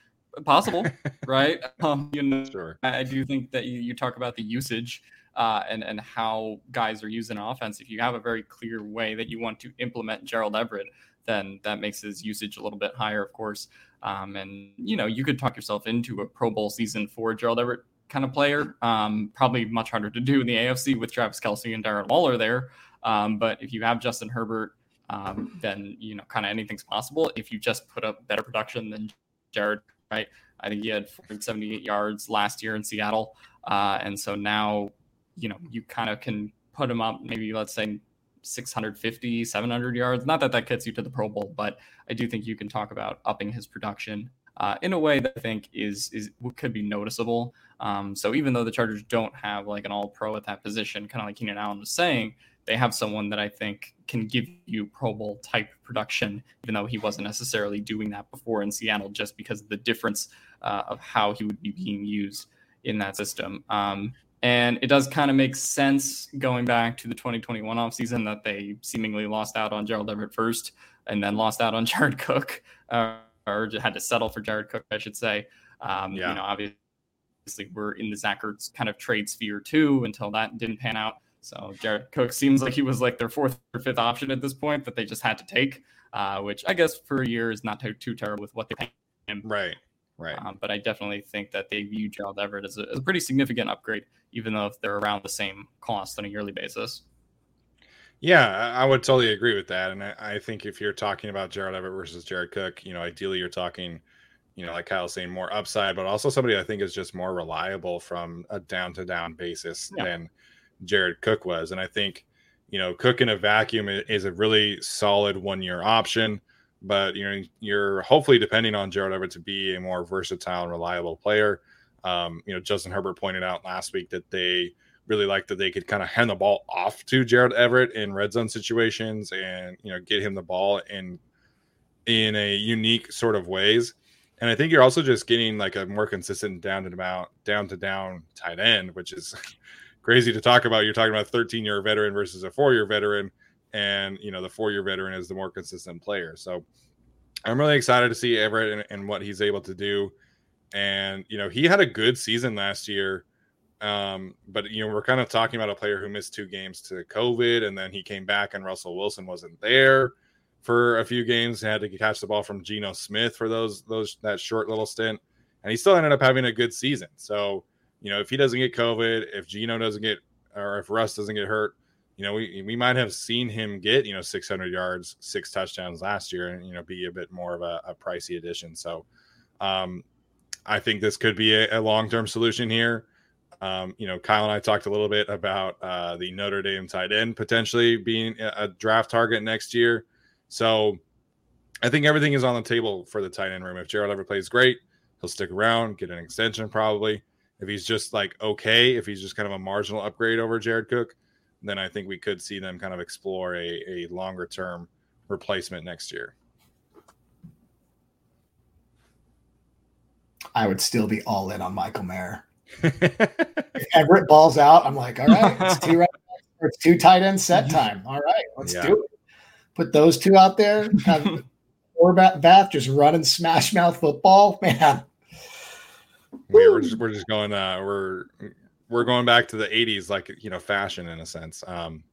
possible, right? Um, you know, Sure. I do think that you, you talk about the usage uh, and and how guys are using offense. If you have a very clear way that you want to implement Gerald Everett, then that makes his usage a little bit higher, of course. Um, and you know, you could talk yourself into a Pro Bowl season for Gerald Everett kind of player. Um, probably much harder to do in the AFC with Travis Kelce and Darren Waller there. Um, but if you have Justin Herbert, um, then you know, kind of anything's possible. If you just put up better production than Jared, right? I think he had 478 yards last year in Seattle, uh, and so now, you know, you kind of can put him up maybe let's say 650, 700 yards. Not that that gets you to the Pro Bowl, but I do think you can talk about upping his production uh, in a way that I think is is could be noticeable. Um, so even though the Chargers don't have like an All Pro at that position, kind of like Keenan Allen was saying, they have someone that I think can give you Pro Bowl type production, even though he wasn't necessarily doing that before in Seattle, just because of the difference uh, of how he would be being used in that system. Um, and it does kind of make sense going back to the 2021 offseason that they seemingly lost out on Gerald Everett first and then lost out on Jared Cook, uh, or had to settle for Jared Cook, I should say. Um, Yeah. You know, obviously we're in the Zach Ertz kind of trade sphere too until that didn't pan out. So Jared Cook seems like he was like their fourth or fifth option at this point that they just had to take, uh, which I guess for a year is not too, too terrible with what they pay him. Right. Right. Um, but I definitely think that they view Gerald Everett as a, as a pretty significant upgrade, even though if they're around the same cost on a yearly basis. Yeah, I I would totally agree with that. And I, I think if you're talking about Gerald Everett versus Jared Cook, you know, ideally you're talking, you know, like Kyle's saying, more upside, but also somebody I think is just more reliable from a down to down basis Yeah. than Jared Cook was. And I think, you know, Cook in a vacuum is a really solid one year option, but you know, you're hopefully depending on Jared Everett to be a more versatile and reliable player. Um, you know, Justin Herbert pointed out last week that they really like that they could kind of hand the ball off to Jared Everett in red zone situations and you know get him the ball in in a unique sort of ways. And I think you're also just getting like a more consistent down to down down to down tight end, which is crazy to talk about. You're talking about a 13 year veteran versus a four year veteran, and you know the four year veteran is the more consistent player. So I'm really excited to see Everett and, and what he's able to do. And you know he had a good season last year. Um, but you know, we're kind of talking about a player who missed two games to COVID, and then he came back, and Russell Wilson wasn't there for a few games. Had to catch the ball from Geno Smith for those those that short little stint, and he still ended up having a good season. So, you know, if he doesn't get COVID, if Geno doesn't get, or if Russ doesn't get hurt, you know, we we might have seen him get you know 600 yards, six touchdowns last year, and you know, be a bit more of a, a pricey addition. So, um, I think this could be a, a long term solution here. Um, you know, Kyle and I talked a little bit about uh, the Notre Dame tight end potentially being a, a draft target next year. So I think everything is on the table for the tight end room. If Gerald ever plays great, he'll stick around, get an extension probably. If he's just like okay, if he's just kind of a marginal upgrade over Jared Cook, then I think we could see them kind of explore a, a longer term replacement next year. I would still be all in on Michael Mayer. If Everett balls out, I'm like, all right, it's two right, it's two tight end set time. All right, let's Yeah. do it. Put those two out there. Have or bath just running smash mouth football, man. We we're just we're just going uh we're we're going back to the 80s like you know fashion in a sense. Um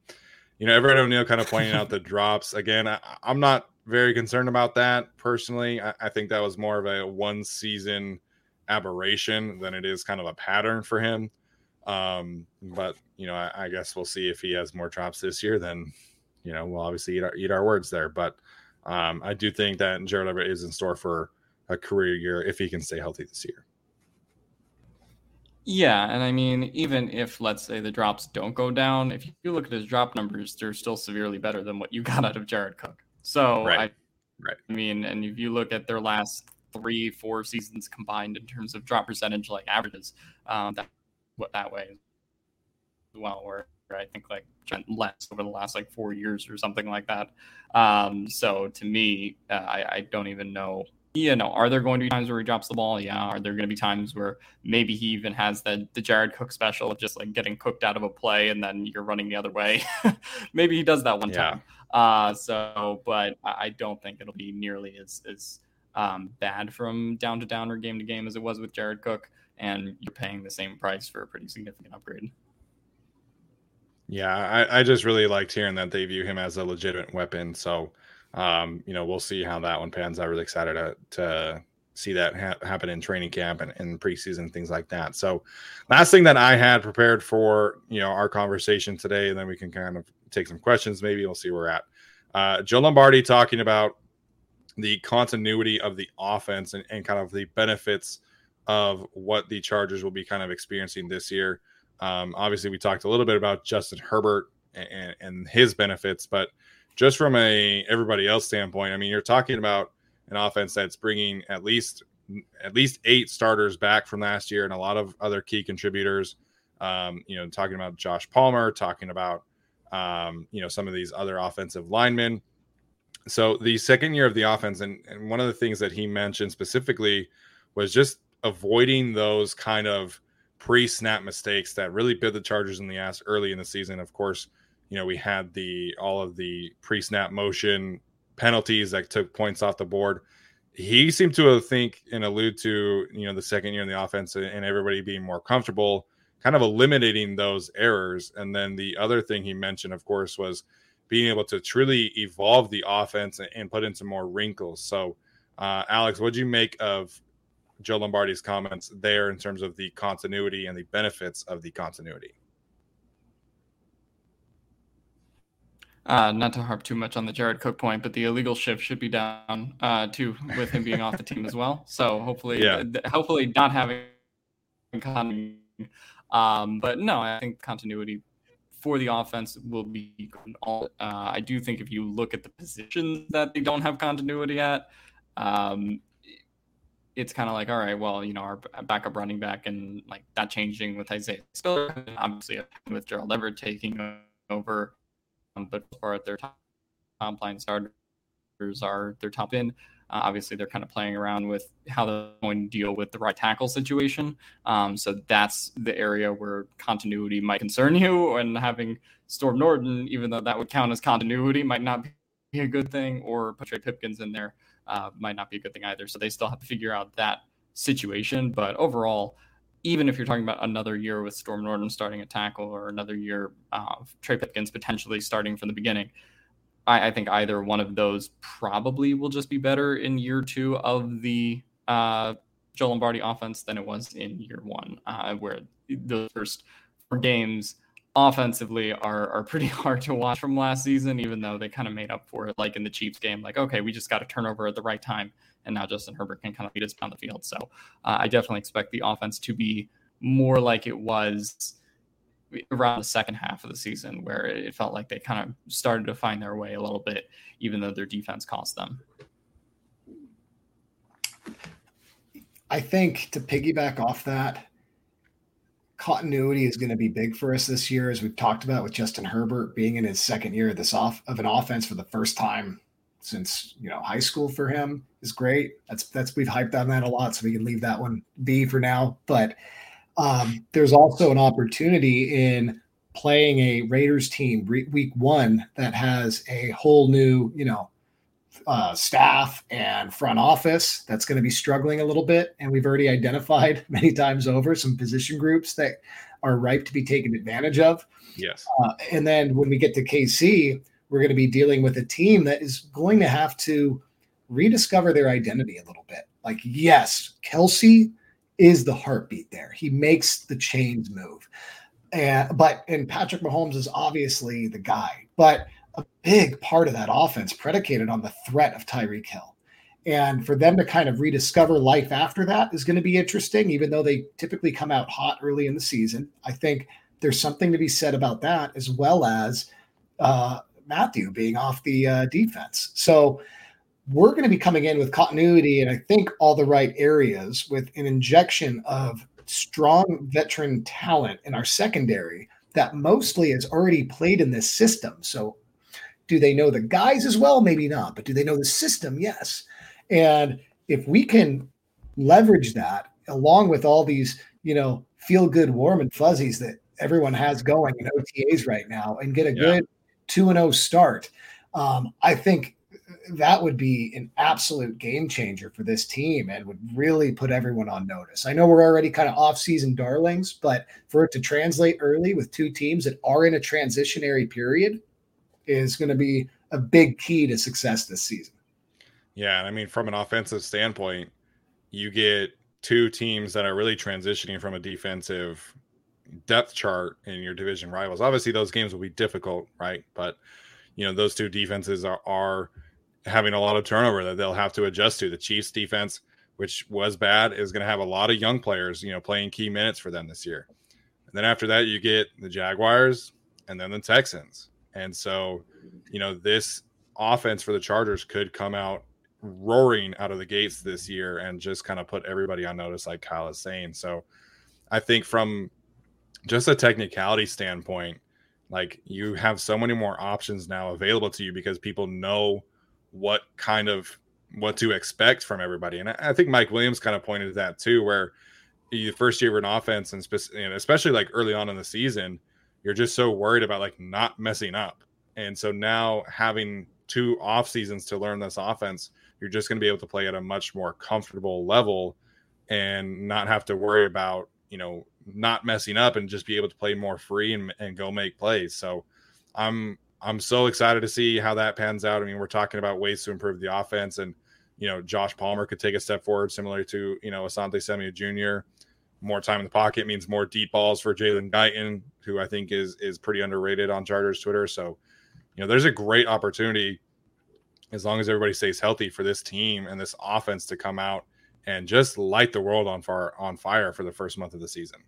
you know everett o'neill kind of pointing out the drops. Again I, i'm not very concerned about that personally. I, I think that was more of a one season aberration than it is kind of a pattern for him. Um but you know I, I guess we'll see if he has more drops this year then you know we'll obviously eat our, eat our words there. But um i do think that jared everett is in store for a career year if he can stay healthy this year Yeah, and I mean, even if let's say the drops don't go down, if you look at his drop numbers, they're still severely better than what you got out of Jared Cook. So Right. I, Right. I mean, and if you look at their last three, four seasons combined in terms of drop percentage, like averages, um, that what that way well, where I think like less over the last like four years or something like that. Um, so to me, uh, I, I don't even know. You know, are there going to be times where he drops the ball? Yeah. Are there going to be times where maybe he even has the the Jared Cook special of just like getting cooked out of a play and then you're running the other way? maybe he does that one Yeah. time. Uh, so, but I don't think it'll be nearly as as um, bad from down to down or game to game as it was with Jared Cook, and you're paying the same price for a pretty significant upgrade. Yeah, I, I just really liked hearing that they view him as a legitimate weapon. So, um, you know, we'll see how that one pans out. Really excited to, to see that ha- happen in training camp and, and preseason things like that. So, last thing that I had prepared for you know our conversation today, and then we can kind of take some questions. Maybe we'll see where we're at. Uh, Joe Lombardi talking about the continuity of the offense and, and kind of the benefits of what the Chargers will be kind of experiencing this year. Um, obviously, we talked a little bit about Justin Herbert and, and his benefits, but just from a everybody else standpoint, I mean, you're talking about an offense that's bringing at least at least eight starters back from last year and a lot of other key contributors. Um, you know, talking about Josh Palmer, talking about um, you know some of these other offensive linemen. So the second year of the offense, and, and one of the things that he mentioned specifically was just avoiding those kind of pre-snap mistakes that really bit the Chargers in the ass early in the season. Of course, you know we had the all of the pre-snap motion penalties that took points off the board. He seemed to think and allude to you know the second year in the offense and everybody being more comfortable, kind of eliminating those errors. And then the other thing he mentioned, of course, was being able to truly evolve the offense and put in some more wrinkles. So, uh, Alex, what do you make of Joe Lombardi's comments there in terms of the continuity and the benefits of the continuity? Uh, not to harp too much on the Jared Cook point, but the illegal shift should be down uh, too, with him being off the team as well. So hopefully, yeah. hopefully not having continuity. Um, but no, I think continuity for the offense will be good. Uh, I do think if you look at the positions that they don't have continuity at, um, it's kind of like, all right, well, you know, our backup running back and like that changing with Isaiah Spiller, obviously with Gerald Everett taking over, but for their top, top line starters are their top in. Uh, obviously, they're kind of playing around with how they're going to deal with the right tackle situation. Um, so that's the area where continuity might concern you, and having Storm Norton, even though that would count as continuity, might not be a good thing, or Trey Pipkins in there uh, might not be a good thing either. So they still have to figure out that situation. But overall, even if you're talking about another year with Storm Norton starting a tackle or another year uh, Trey Pipkins potentially starting from the beginning, I, I, think either one of those probably will just be better in year two of the uh, Joe Lombardi offense than it was in year one, uh, where the first four games offensively are are pretty hard to watch from last season, even though they kind of made up for it, like in the Chiefs game. Like, okay, we just got a turnover at the right time, and now Justin Herbert can kind of lead us down the field. So uh, I definitely expect the offense to be more like it was around the second half of the season, where it felt like they kind of started to find their way a little bit, even though their defense cost them. I think to piggyback off that, continuity is going to be big for us this year, as we've talked about with Justin Herbert being in his second year of this off of an offense for the first time since you know high school for him is great. That's that's we've hyped on that a lot, so we can leave that one be for now. But um, there's also an opportunity in playing a Raiders team week one that has a whole new you know uh, staff and front office that's going to be struggling a little bit. And we've already identified many times over some position groups that are ripe to be taken advantage of. Yes. Uh, and then when we get to KC, we're going to be dealing with a team that is going to have to rediscover their identity a little bit. Like, yes, Kelce is the heartbeat there. He makes the chains move. And but and Patrick Mahomes is obviously the guy. But a big part of that offense predicated on the threat of Tyreek Hill. And for them to kind of rediscover life after that is going to be interesting, even though they typically come out hot early in the season. I think there's something to be said about that, as well as uh, Mathieu being off the uh, defense. So we're going to be coming in with continuity and I think all the right areas with an injection of strong veteran talent in our secondary that mostly has already played in this system. So do they know the guys as well? Maybe not, but do they know the system? Yes. And if we can leverage that along with all these, you know, feel good, warm and fuzzies that everyone has going in OTAs right now and get a yeah. good 2 and 0 start, um, I think that would be an absolute game changer for this team and would really put everyone on notice. I know we're already kind of off-season darlings, but for it to translate early with two teams that are in a transitionary period is going to be a big key to success this season. Yeah, and I mean from an offensive standpoint, you get two teams that are really transitioning from a defensive depth chart in your division rivals. Obviously, those games will be difficult, right? But you know, those two defenses are, are having a lot of turnover that they'll have to adjust to. The Chiefs defense, which was bad, is going to have a lot of young players, you know, playing key minutes for them this year. And then after that, you get the Jaguars and then the Texans. And so, you know, this offense for the Chargers could come out roaring out of the gates this year and just kind of put everybody on notice, like Kyle is saying. So I think from just a technicality standpoint, like you have so many more options now available to you because people know what kind of what to expect from everybody. And I, think Mike Williams kind of pointed to that too, where the first year of an offense and, spe- and especially like early on in the season, you're just so worried about like not messing up. And so now having two off seasons to learn this offense, you're just going to be able to play at a much more comfortable level and not have to worry about, you know, not messing up and just be able to play more free and, and go make plays. So I'm I'm so excited to see how that pans out. I mean, we're talking about ways to improve the offense and you know, Josh Palmer could take a step forward similar to, you know, Asante Samuel Jr. More time in the pocket means more deep balls for Jalen Guyton, who I think is is pretty underrated on Chargers Twitter. So, you know, there's a great opportunity as long as everybody stays healthy for this team and this offense to come out and just light the world on fire on fire for the first month of the season.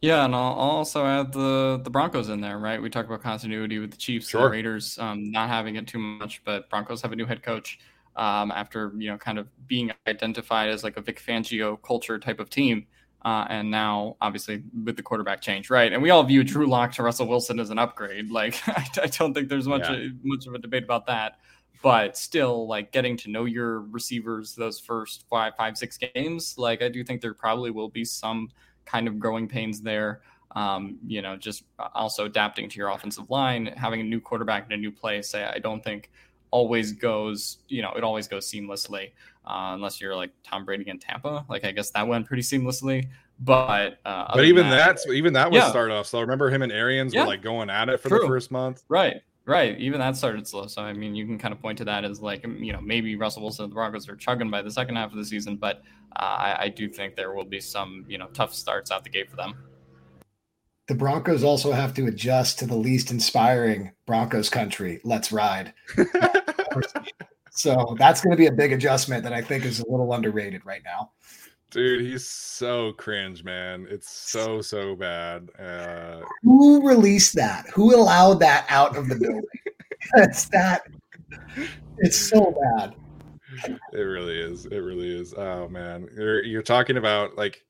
Yeah, and I'll also add the the Broncos in there, right? We talk about continuity with the Chiefs sure. and Raiders um, not having it too much, but Broncos have a new head coach um, after you know kind of being identified as like a Vic Fangio culture type of team, uh, and now obviously with the quarterback change, right? And we all view Drew Lock to Russell Wilson as an upgrade. Like I, I don't think there's much yeah. much of a debate about that but still like getting to know your receivers those first five five six games like i do think there probably will be some kind of growing pains there um, you know just also adapting to your offensive line having a new quarterback in a new place i, I don't think always goes you know it always goes seamlessly uh, unless you're like tom brady in tampa like i guess that went pretty seamlessly but uh, but even that, that's even that was yeah. start off so I remember him and arians yeah. were like going at it for True. the first month right Right. Even that started slow. So, I mean, you can kind of point to that as like, you know, maybe Russell Wilson and the Broncos are chugging by the second half of the season, but uh, I, I do think there will be some, you know, tough starts out the gate for them. The Broncos also have to adjust to the least inspiring Broncos country. Let's ride. so that's going to be a big adjustment that I think is a little underrated right now. Dude, he's so cringe, man. It's so so bad. Uh, Who released that? Who allowed that out of the building? it's that. It's so bad. It really is. It really is. Oh man, you're you're talking about like,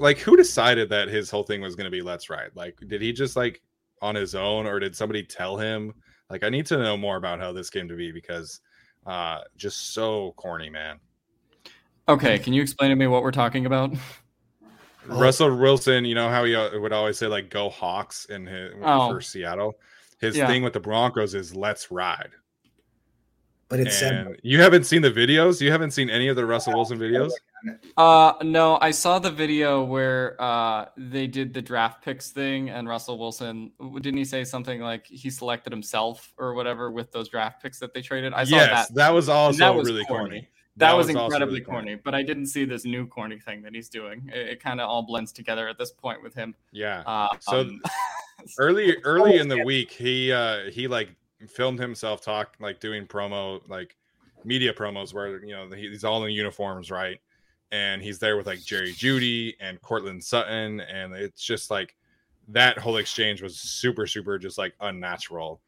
like who decided that his whole thing was going to be "Let's Ride"? Like, did he just like on his own, or did somebody tell him? Like, I need to know more about how this came to be because, uh, just so corny, man. Okay, can you explain to me what we're talking about? Russell Wilson, you know how he uh, would always say like "Go Hawks" in his oh. for Seattle. His yeah. thing with the Broncos is "Let's ride." But it's and you haven't seen the videos. You haven't seen any of the Russell Wilson videos. Uh, no, I saw the video where uh they did the draft picks thing, and Russell Wilson didn't he say something like he selected himself or whatever with those draft picks that they traded? I saw yes, that. that was also that was really corny. corny. That, that was, was, incredibly really corny, corny, but I didn't see this new corny thing that he's doing. It, it kind of all blends together at this point with him. Yeah. Uh, so um, early, early in the week, he uh he like filmed himself talk like doing promo like media promos where you know he's all in uniforms, right? And he's there with like Jerry Jeudy and Courtland Sutton, and it's just like that whole exchange was super, super just like unnatural.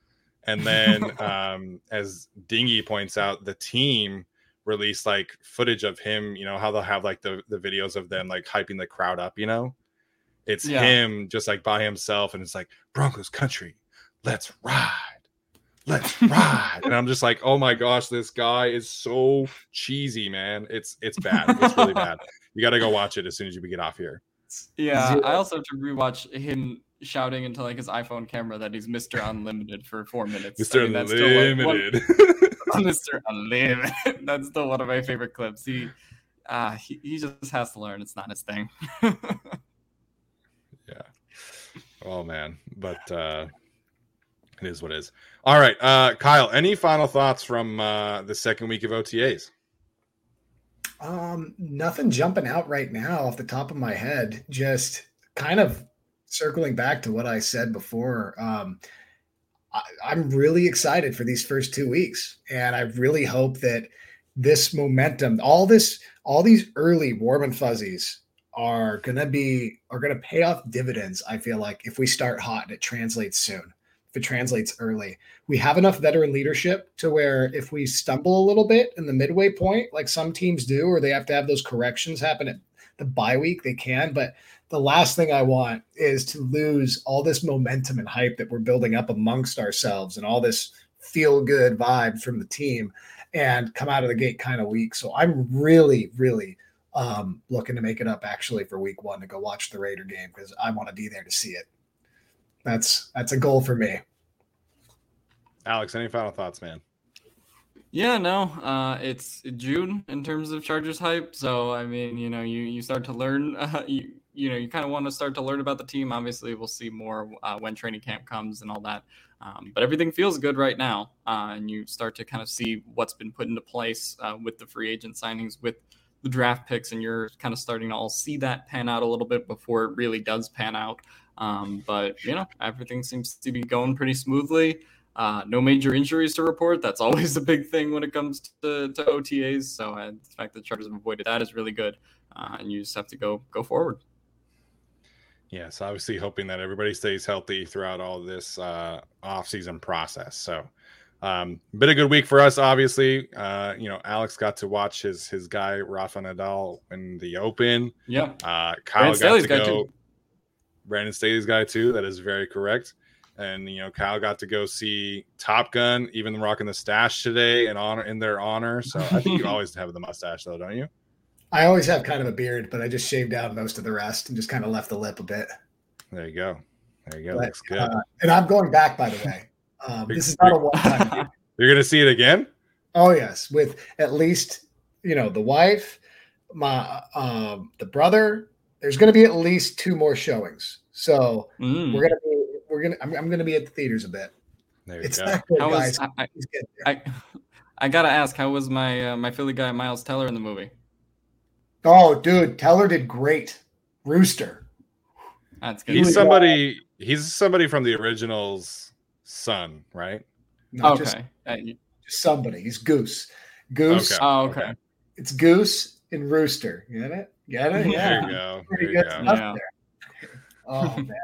And then, um, as Dingy points out, the team release like footage of him, you know, how they'll have like the, the videos of them like hyping the crowd up, you know? It's yeah. him just like by himself, and it's like Broncos country, let's ride. Let's ride. and I'm just like, oh my gosh, this guy is so cheesy, man. It's it's bad. It's really bad. You gotta go watch it as soon as you get off here. Yeah, I also have to rewatch him shouting into like his iPhone camera that he's Mr. Unlimited for four minutes. Mr. I mean, Unlimited. Mr. Unlimited. That's still one of my favorite clips. He, uh, he, he just has to learn. It's not his thing. yeah. Oh man, but uh, it is what it is. All right, uh, Kyle. Any final thoughts from uh, the second week of OTAs? Um, nothing jumping out right now off the top of my head. Just kind of circling back to what I said before. Um, I, am really excited for these first two weeks, and I really hope that this momentum, all this, all these early warm and fuzzies are gonna be are gonna pay off dividends. I feel like if we start hot and it translates soon, if it translates early, we have enough veteran leadership to where if we stumble a little bit in the midway point, like some teams do, or they have to have those corrections happen at the bye week, they can. But the last thing I want is to lose all this momentum and hype that we're building up amongst ourselves and all this feel good vibe from the team and come out of the gate kind of weak. So I'm really, really um, looking to make it up actually for week one to go watch the Raider game because I want to be there to see it. That's that's a goal for me. Alex, any final thoughts, man? Yeah, no, uh, it's June in terms of Chargers hype. So I mean, you know, you you start to learn. Uh, you you know, you kind of want to start to learn about the team. Obviously, we'll see more uh, when training camp comes and all that. Um, but everything feels good right now, uh, and you start to kind of see what's been put into place uh, with the free agent signings, with the draft picks, and you're kind of starting to all see that pan out a little bit before it really does pan out. Um, but you know, everything seems to be going pretty smoothly. Uh, no major injuries to report. That's always a big thing when it comes to, to OTAs. So uh, the fact that Chargers have avoided that is really good, uh, and you just have to go go forward. Yes, obviously hoping that everybody stays healthy throughout all this uh, off-season process. So, um, been a good week for us. Obviously, uh, you know, Alex got to watch his his guy Rafa Nadal in the Open. Yeah, uh, Kyle Brandon got Staley's to go. Too. Brandon Staley's guy too. That is very correct and you know Kyle got to go see Top Gun, even rocking the stash today in honor in their honor. So I think you always have the mustache though, don't you? I always have kind of a beard, but I just shaved out most of the rest and just kind of left the lip a bit. There you go. There you go. But, Looks good. Uh, and I'm going back, by the way. Um, this is not a one time. You're gonna see it again? Oh yes, with at least you know the wife, my um, the brother. There's going to be at least two more showings, so mm. we're going to be we're gonna I'm, I'm gonna be at the theaters a bit. There you it's go. Good, how guys. Was, I, I, I, gotta ask, how was my uh, my Philly guy Miles Teller in the movie? Oh, dude, Teller did great. Rooster. That's good. He's somebody. He's somebody from the originals' son, right? No, okay. Just, uh, just somebody. He's Goose. Goose. Okay. Oh, okay. It's Goose and Rooster. Get it? Get it? Yeah. There you go. There you go. Yeah. Oh man.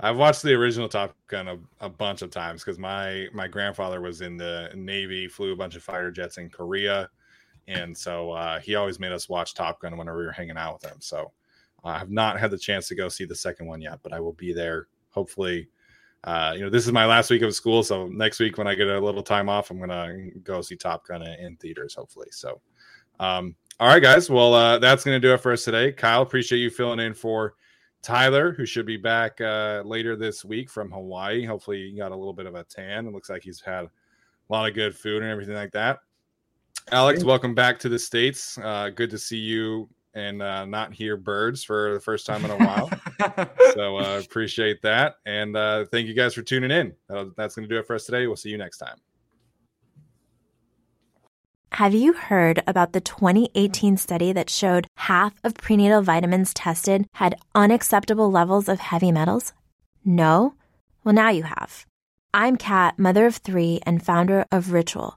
I've watched the original Top Gun a, a bunch of times because my my grandfather was in the Navy, flew a bunch of fighter jets in Korea, and so uh, he always made us watch Top Gun whenever we were hanging out with him. So uh, I have not had the chance to go see the second one yet, but I will be there hopefully. Uh, you know, this is my last week of school, so next week when I get a little time off, I'm gonna go see Top Gun in theaters, hopefully. So, um, all right, guys. Well, uh, that's gonna do it for us today. Kyle, appreciate you filling in for Tyler, who should be back uh, later this week from Hawaii. Hopefully, he got a little bit of a tan. It looks like he's had a lot of good food and everything like that. Alex, welcome back to the States. Uh, good to see you and uh, not hear birds for the first time in a while. so uh, appreciate that. And uh, thank you guys for tuning in. that's going to do it for us today. We'll see you next time. Have you heard about the 2018 study that showed half of prenatal vitamins tested had unacceptable levels of heavy metals? No? Well, now you have. I'm Kat, mother of three and founder of Ritual,